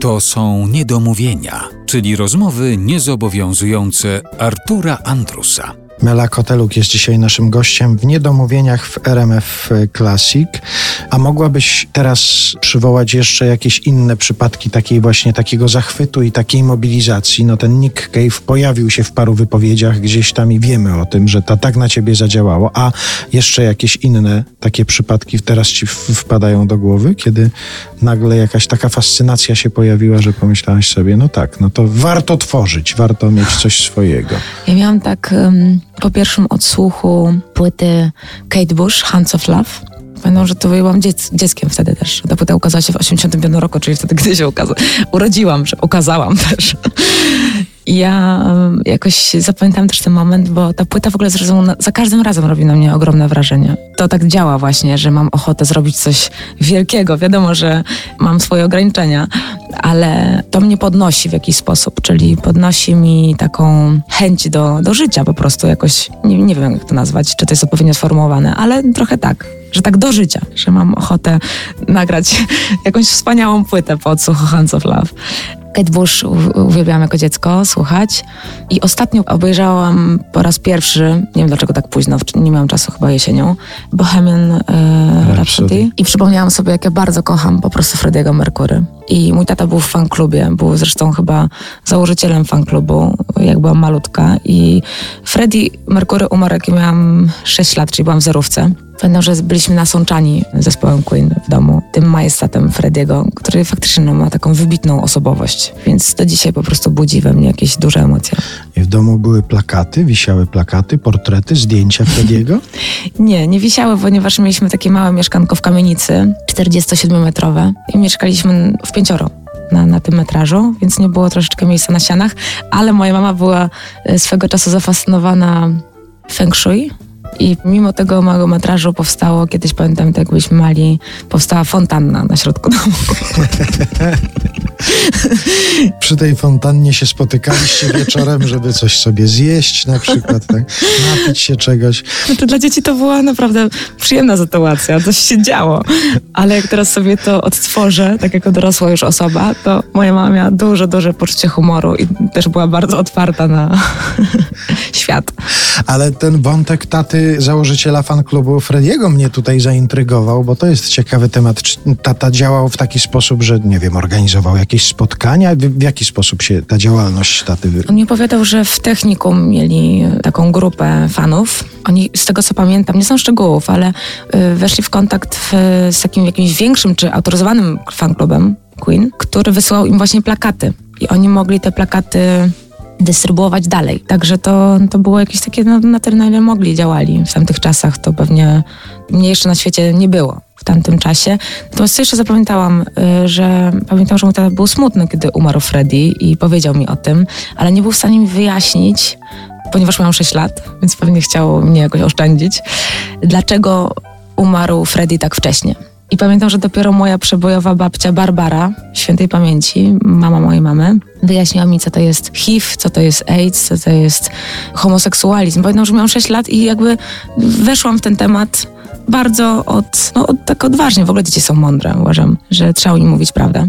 To są niedomówienia, czyli rozmowy niezobowiązujące Artura Andrusa. Mela Koteluk jest dzisiaj naszym gościem w Niedomówieniach w RMF Classic. A mogłabyś teraz przywołać jeszcze jakieś inne przypadki takiej właśnie takiego zachwytu i takiej mobilizacji? No ten Nick Cave pojawił się w paru wypowiedziach gdzieś tam i wiemy o tym, że to tak na ciebie zadziałało. A jeszcze jakieś inne takie przypadki teraz ci wpadają do głowy, kiedy nagle jakaś taka fascynacja się pojawiła, że pomyślałaś sobie, no tak, no to warto tworzyć, warto mieć coś swojego. Ja miałam tak... Um po pierwszym odsłuchu płyty Kate Bush, Hands of Love. Pamiętam, że to byłam dziec dzieckiem wtedy też. Ta płyta ukazała się w 85 roku, czyli wtedy, gdy się ukaza urodziłam, że ukazałam też. Ja jakoś zapamiętałam też ten moment, bo ta płyta w ogóle zresztą za każdym razem robi na mnie ogromne wrażenie. To tak działa właśnie, że mam ochotę zrobić coś wielkiego. Wiadomo, że mam swoje ograniczenia, ale to mnie podnosi w jakiś sposób, czyli podnosi mi taką chęć do, do życia po prostu jakoś, nie, nie wiem jak to nazwać, czy to jest odpowiednio sformułowane, ale trochę tak że tak do życia, że mam ochotę nagrać jakąś wspaniałą płytę po odsłuchu Hands of Love. Kate Bush uwielbiałam jako dziecko słuchać i ostatnio obejrzałam po raz pierwszy, nie wiem dlaczego tak późno, nie miałam czasu chyba jesienią, Bohemian e, Rhapsody i przypomniałam sobie, jak ja bardzo kocham po prostu Frediego Mercury. I mój tata był w fanklubie, był zresztą chyba założycielem fanklubu, jak byłam malutka i Freddie Mercury umarł, jak miałam 6 lat, czyli byłam w zerówce. Pamiętam, że byliśmy nasączani zespołem Queen w domu, tym majestatem Frediego, który faktycznie no, ma taką wybitną osobowość, więc do dzisiaj po prostu budzi we mnie jakieś duże emocje. I w domu były plakaty, wisiały plakaty, portrety, zdjęcia Frediego? nie, nie wisiały, ponieważ mieliśmy takie małe mieszkanko w kamienicy, 47-metrowe i mieszkaliśmy w pięcioro. Na, na, tym metrażu, więc nie było troszeczkę miejsca na ścianach, ale moja mama była e, swego czasu zafascynowana feng shui, i mimo tego małego metrażu powstało, kiedyś pamiętam, jak byliśmy mali, powstała fontanna na środku domu. Przy tej fontannie się spotykaliście wieczorem, żeby coś sobie zjeść na przykład, tak? napić się czegoś. Znaczy dla dzieci to była naprawdę przyjemna sytuacja, coś się działo. Ale jak teraz sobie to odtworzę, tak jako dorosła już osoba, to moja mama miała duże, duże poczucie humoru i też była bardzo otwarta na świat. Ale ten wątek taty założyciela fanklubu Frediego mnie tutaj zaintrygował, bo to jest ciekawy temat. Czy tata działał w taki sposób, że nie wiem, organizował jakieś spotkania? W, w jaki sposób się ta działalność taty... On mi opowiadał, że w technikum mieli taką grupę fanów. Oni, z tego co pamiętam, nie są szczegółów, ale y, weszli w kontakt w, z takim jakimś większym czy autoryzowanym fanklubem Queen, który wysyłał im właśnie plakaty. I oni mogli te plakaty dystrybuować dalej. Także to, to było jakieś takie, no, na tyle, na ile mogli, działali w tamtych czasach. To pewnie mnie jeszcze na świecie nie było w tamtym czasie. Natomiast jeszcze zapamiętałam, y, że pamiętam, że mój tata był smutny, kiedy umarł Freddy i powiedział mi o tym, ale nie był w stanie mi wyjaśnić, ponieważ miałam 6 lat, więc pewnie chciał mnie jakoś oszczędzić, dlaczego umarł Freddy tak wcześnie. I pamiętam, że dopiero moja przebojowa babcia Barbara, świętej pamięci, mama mojej mamy, wyjaśniła mi, co to jest HIV, co to jest AIDS, co to jest homoseksualizm. Pamiętam, że miałam 6 lat i jakby weszłam w ten temat bardzo od, no, od, tak odważnie. W ogóle dzieci są mądre, uważam, że trzeba im mówić prawdę.